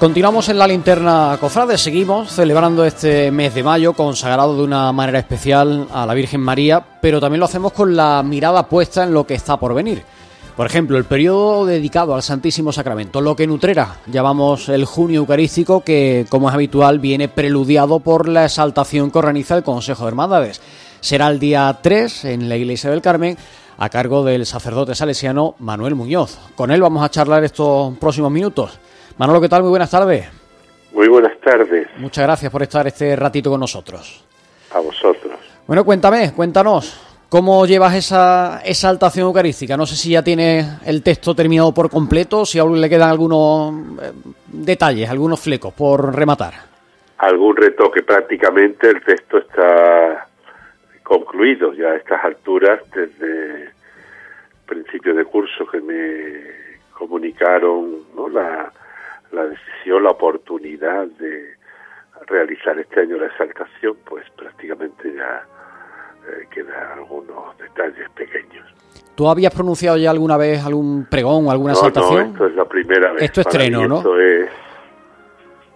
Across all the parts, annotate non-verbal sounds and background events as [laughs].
Continuamos en la linterna cofrade, seguimos celebrando este mes de mayo consagrado de una manera especial a la Virgen María, pero también lo hacemos con la mirada puesta en lo que está por venir. Por ejemplo, el periodo dedicado al Santísimo Sacramento, lo que en Utrera llamamos el junio eucarístico, que como es habitual viene preludiado por la exaltación que organiza el Consejo de Hermandades. Será el día 3 en la Iglesia del Carmen a cargo del sacerdote salesiano Manuel Muñoz. Con él vamos a charlar estos próximos minutos. Manolo, ¿qué tal? Muy buenas tardes. Muy buenas tardes. Muchas gracias por estar este ratito con nosotros. A vosotros. Bueno, cuéntame, cuéntanos, ¿cómo llevas esa exaltación eucarística? No sé si ya tienes el texto terminado por completo, si aún le quedan algunos eh, detalles, algunos flecos por rematar. Algún retoque, prácticamente el texto está concluido ya a estas alturas desde principio de curso que me comunicaron ¿no? la, la decisión, la oportunidad de realizar este año la exaltación, pues prácticamente ya eh, quedan algunos detalles pequeños. ¿Tú habías pronunciado ya alguna vez algún pregón o alguna exaltación? No, esto es la primera vez. Esto estreno, ¿no? Esto es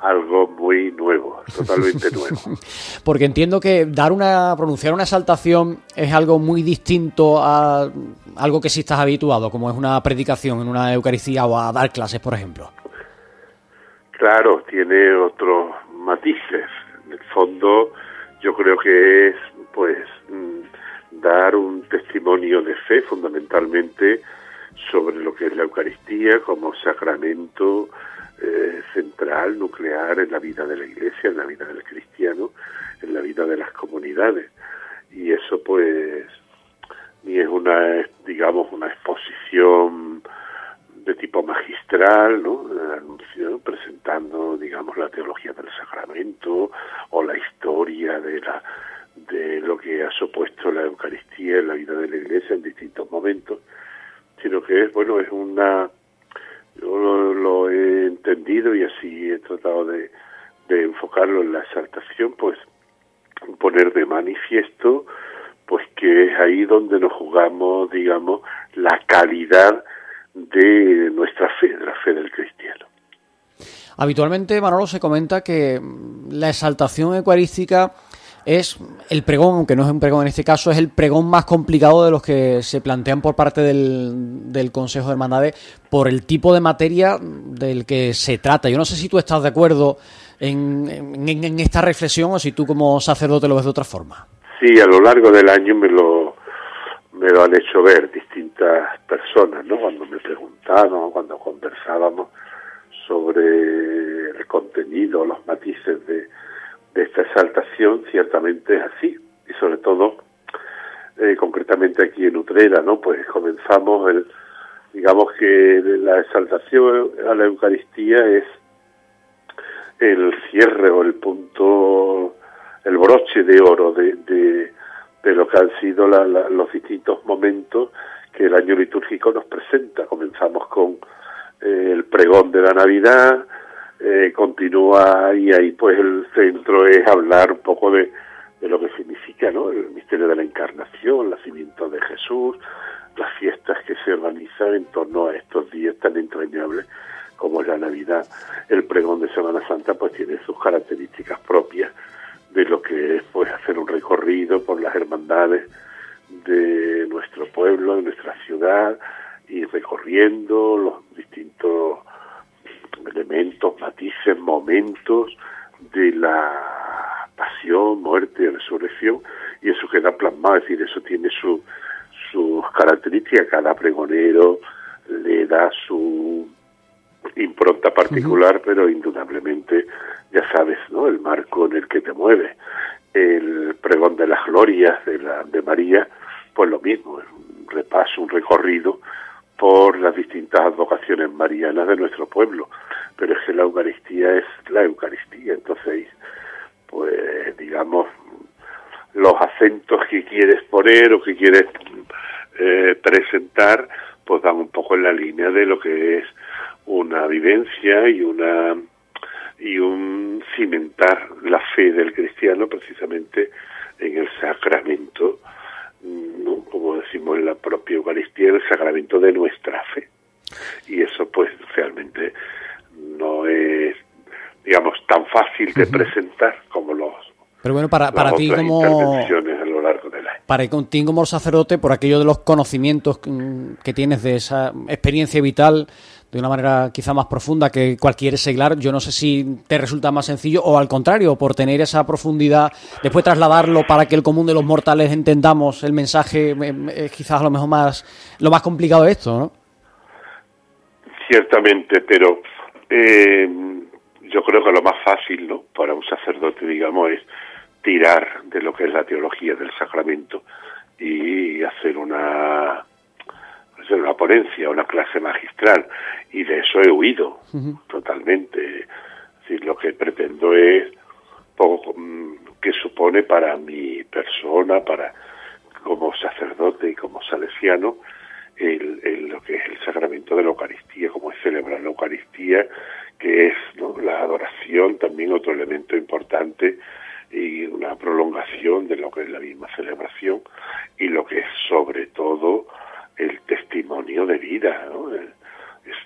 algo muy nuevo, totalmente [laughs] nuevo. Porque entiendo que dar una, pronunciar una exaltación es algo muy distinto a algo que sí estás habituado, como es una predicación en una Eucaristía o a dar clases, por ejemplo. Claro, tiene otros matices. En el fondo, yo creo que es, pues, mm, dar un testimonio de fe, fundamentalmente, sobre lo que es la Eucaristía como sacramento eh, central, nuclear en la vida de la Iglesia, en la vida del cristiano, en la vida de las comunidades. Y eso, pues, ni es una, digamos, una exposición de tipo magistral, ¿no? Anuncio, presentando, digamos, la teología del sacramento o la historia de la de lo que ha supuesto la Eucaristía en la vida de la Iglesia en distintos momentos, sino que es, bueno, es yo lo, he entendido y así he tratado de, de enfocarlo en la exaltación, pues poner de manifiesto, pues que es ahí donde nos jugamos, digamos, la calidad de nuestra fe, de la fe del cristiano. Habitualmente, Manolo, se comenta que la exaltación eucarística es el pregón, aunque no es un pregón en este caso, es el pregón más complicado de los que se plantean por parte del, del Consejo de Hermandades por el tipo de materia del que se trata. Yo no sé si tú estás de acuerdo en, en, en esta reflexión o si tú como sacerdote lo ves de otra forma. Sí, a lo largo del año me lo, me lo han hecho ver distintas personas, ¿no? Cuando me preguntaban, cuando conversábamos sobre el contenido, los matices de, de esta exaltación, ciertamente es así. Y sobre todo, eh, concretamente aquí en Utrera, ¿no? Pues comenzamos el, digamos que la exaltación a la Eucaristía es el cierre o el punto, el broche de oro de, de lo que han sido la, la, los distintos momentos que el año litúrgico nos presenta. Comenzamos con eh, el pregón de la Navidad, eh, continúa y ahí pues el centro es hablar un poco de, de lo que significa ¿no? el misterio de la encarnación, el nacimiento de Jesús, las fiestas que se organizan en torno a estos días tan entrañables como es la Navidad. El pregón de Semana Santa pues tiene sus características propias de lo que es pues hacer un recorrido por las hermandades de nuestro pueblo, de nuestra ciudad, y recorriendo los distintos elementos, matices, momentos de la pasión, muerte y resurrección, y eso queda plasmado, es decir, eso tiene su, sus características, cada pregonero le da su impronta particular, uh -huh. pero indudablemente ya sabes, ¿no? El marco en el que te mueves. El pregón de las glorias de, la, de María, pues lo mismo, es un repaso, un recorrido por las distintas advocaciones marianas de nuestro pueblo. Pero es que la Eucaristía es la Eucaristía, entonces, pues digamos, los acentos que poner o que quieres eh, presentar, pues dan un poco en la línea de lo que es una vivencia y una y un cimentar la fe del cristiano precisamente en el sacramento, ¿no? como decimos en la propia Eucaristía, el sacramento de nuestra fe. Y eso pues realmente no es el de presentar como los pero bueno, para, para ti como... Para ti como sacerdote, por aquello de los conocimientos que tienes de esa experiencia vital, de una manera quizá más profunda que cualquier seglar, yo no sé si te resulta más sencillo o al contrario, por tener esa profundidad, después trasladarlo para que el común de los mortales entendamos el mensaje, es quizás a lo mejor más, lo más complicado de esto, ¿no? Ciertamente, pero eh, yo creo que lo más fácil, ¿no? Para un sacerdote, digamos, es tirar de lo que es la teología del sacramento y hacer una una ponencia, una clase magistral, y de eso he huido totalmente. Es decir, lo que pretendo es poco mm, que supone para mi persona, para como sacerdote y como salesiano, el, lo que es el sacramento de la Eucaristía, como es celebrar la Eucaristía, que es la adoración, también otro elemento importante y una prolongación de lo que es la misma celebración y lo que es sobre todo el testimonio de vida, ¿no? Es,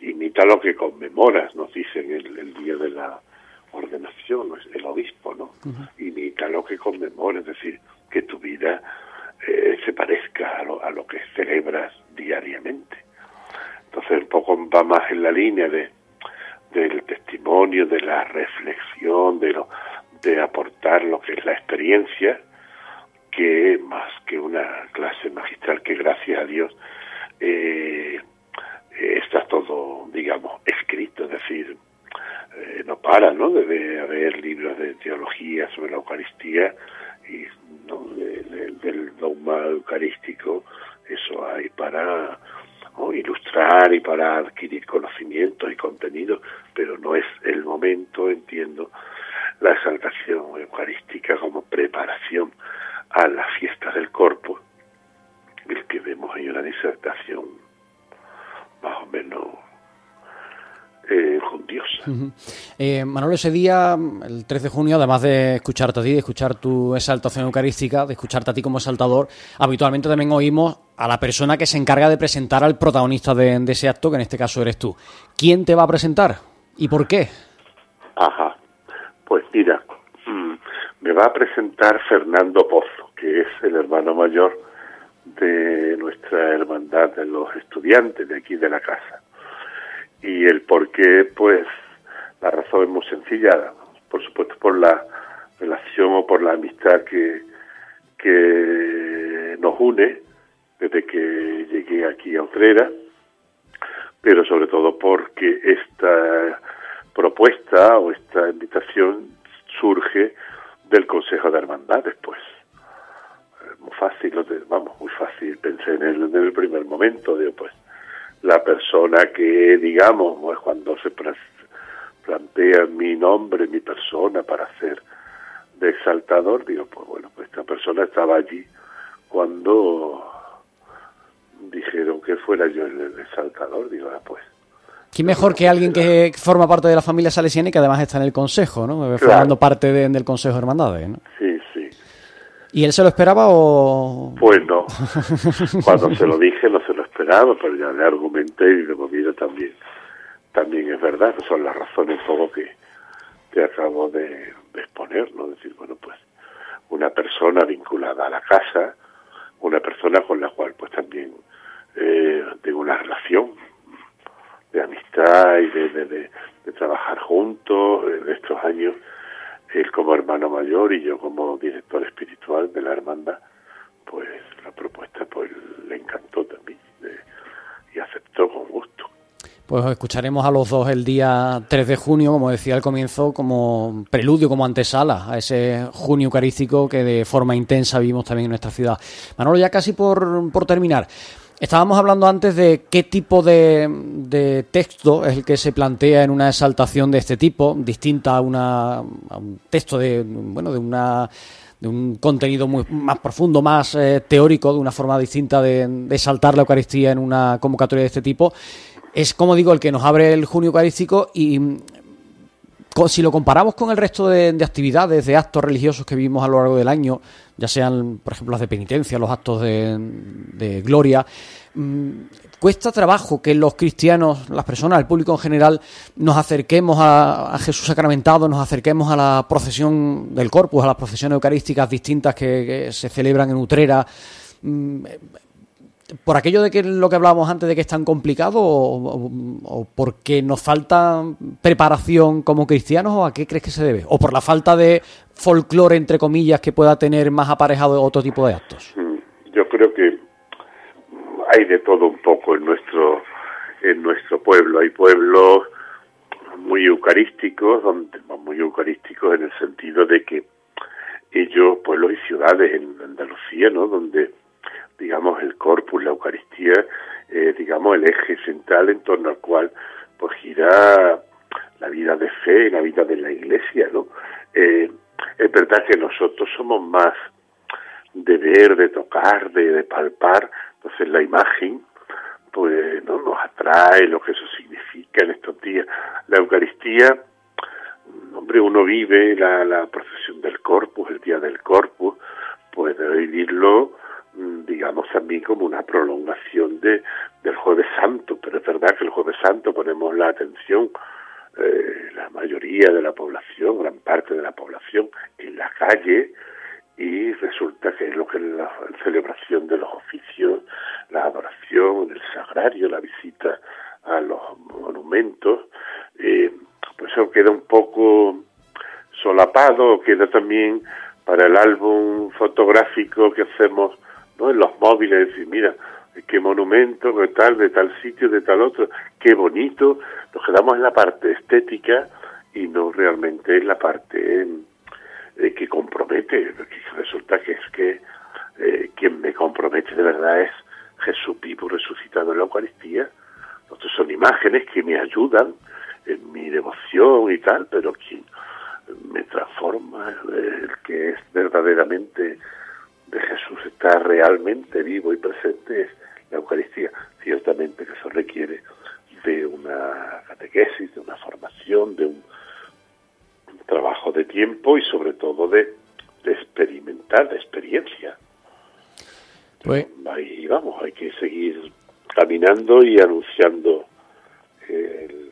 imita lo que conmemoras, nos dicen el, el día de la ordenación, el obispo, ¿no? Imita lo que conmemoras, es decir, que tu vida eh, se parezca a lo, a lo que celebras diariamente. Entonces un poco va más en la línea de del testimonio, de la reflexión, de lo de lo que es la experiencia, que más que una clase magistral que gracias a Dios eh, está todo, digamos, escrito, es decir, eh, no para, ¿no? Debe haber libros de teología sobre la Eucaristía y del dogma eucarístico, eso hay para ilustrar y para adquirir conocimientos y contenidos, pero no es el momento, entiendo, la exaltación eucarística como preparación a la fiesta del cuerpo, el que vemos ahí una disertación más o menos eh, eh, Manolo, ese día, el 3 de junio, además de escucharte a ti, de escuchar tu exaltación eucarística, de escucharte a ti como exaltador, habitualmente también oímos a la persona que se encarga de presentar al protagonista de, ese acto, que en este caso eres tú. ¿Quién te va a presentar y por qué? Ajá, pues mira, mm, me va a presentar Fernando Pozo, que es el hermano mayor de nuestra hermandad de los estudiantes de aquí de la casa. Y el por qué, pues la razón es muy sencilla, por supuesto por la relación o por la amistad que, que nos une desde que llegué aquí a Utrera, pero sobre todo porque esta propuesta o esta invitación surge del Consejo de Hermandades, pues. Muy fácil, vamos, muy fácil, pensé en el, en el primer momento, digo, pues, la persona que, digamos, pues, cuando se plantea mi nombre, mi persona para ser de exaltador, digo, pues bueno, pues esta persona estaba allí cuando dijeron que fuera yo el, exaltador, digo, ah, pues. ¿Quién mejor que alguien que forma parte de la familia salesiana y que además está en el consejo, ¿no? Formando parte del consejo de hermandades, ¿no? Sí, sí. ¿Y él se lo esperaba o...? Pues no. Cuando se lo dije no se lo esperaba, pero ya le argumenté y de movida también. También es verdad, son las razones todo que, que acabo de, exponer, ¿no? Decir, bueno, pues una persona vinculada a la casa, una persona con la cual pues también eh, tengo una relación de amistad y de, de, trabajar juntos en estos años él como hermano mayor y yo como director espiritual de la hermandad, pues la propuesta pues le encantó también y aceptó con gusto. Pues escucharemos a los dos el día 3 de junio, como decía al comienzo, como preludio, como antesala a ese junio eucarístico que de forma intensa vivimos también en nuestra ciudad. Manolo, ya casi por, por terminar. Estábamos hablando antes de qué tipo de, texto es el que se plantea en una exaltación de este tipo, distinta a, una, un texto de, bueno, de una de un contenido muy, más profundo, más eh, teórico, de una forma distinta de, de, exaltar la Eucaristía en una convocatoria de este tipo. Es, como digo, el que nos abre el junio eucarístico y si lo comparamos con el resto de, actividades, de actos religiosos que vivimos a lo largo del año, ya sean, por ejemplo, las de penitencia, los actos de, gloria, mm, cuesta trabajo que los cristianos, las personas, el público en general, nos acerquemos a, Jesús sacramentado, nos acerquemos a la procesión del Corpus, a las procesiones eucarísticas distintas que, se celebran en Utrera. Mm, ¿Por aquello de que lo que hablábamos antes de que es tan complicado o, porque nos falta preparación como cristianos o a qué crees que se debe? ¿O por la falta de folclore, entre comillas, que pueda tener más aparejado otro tipo de actos? Yo creo que hay de todo un poco en nuestro, en nuestro pueblo. Hay pueblos muy eucarísticos, donde, muy eucarísticos en el sentido de que ellos, pueblos y ciudades en Andalucía, ¿no? Donde digamos, el corpus, la Eucaristía, eh, digamos, el eje central en torno al cual pues gira la vida de fe, la vida de la Iglesia, ¿no? Eh, es verdad que nosotros somos más de ver, de tocar, de, de palpar, entonces la imagen, pues, ¿no? Nos atrae lo que eso significa en estos días. La Eucaristía, hombre, uno vive la, la procesión del Corpus, el día del Corpus, puede vivirlo Mm, digamos también como una prolongación de del jueves santo pero es verdad que el jueves santo ponemos la atención eh, la mayoría de la población gran parte de la población en la calle y resulta que es lo que es la celebración de los oficios la adoración el sagrario la visita a los monumentos. Eh, pues eso queda un poco solapado queda también para el álbum fotográfico que hacemos ¿no? en los móviles, decir, mira, qué monumento, qué tal, de tal sitio, de tal otro, qué bonito, nos quedamos en la parte estética y no realmente en la parte eh, que compromete, porque resulta que es que eh, quien me compromete de verdad es Jesús vivo resucitado en la Eucaristía. Entonces son imágenes que me ayudan en mi devoción y tal, pero quien me transforma, el que es verdaderamente de Jesús está realmente vivo y presente es la Eucaristía. Ciertamente que eso requiere de una catequesis, de una formación, de un, trabajo de tiempo y sobre todo de, experimentar, de experiencia. Pues, ahí vamos, hay que seguir caminando y anunciando el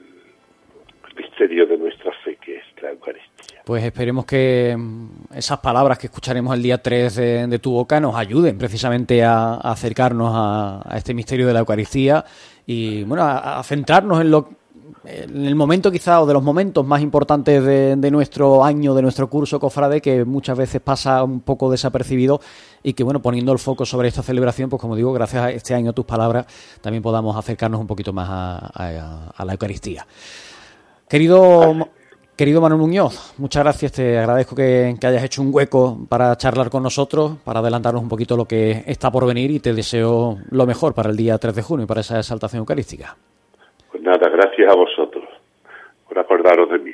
misterio de nuestra fe, que es la Eucaristía. Pues esperemos que mm, esas palabras que escucharemos el día 3 de, tu boca nos ayuden precisamente a, acercarnos a, este misterio de la Eucaristía y bueno, a, centrarnos en lo en el momento quizá o de los momentos más importantes de, de, nuestro año, de nuestro curso cofrade, que muchas veces pasa un poco desapercibido y que bueno, poniendo el foco sobre esta celebración, pues como digo, gracias a este año a tus palabras, también podamos acercarnos un poquito más a la Eucaristía. Querido, querido Manuel Muñoz, muchas gracias. Te agradezco que, hayas hecho un hueco para charlar con nosotros, para adelantarnos un poquito lo que está por venir y te deseo lo mejor para el día 3 de junio, para esa exaltación eucarística. Pues nada, gracias a vosotros por acordaros de mí.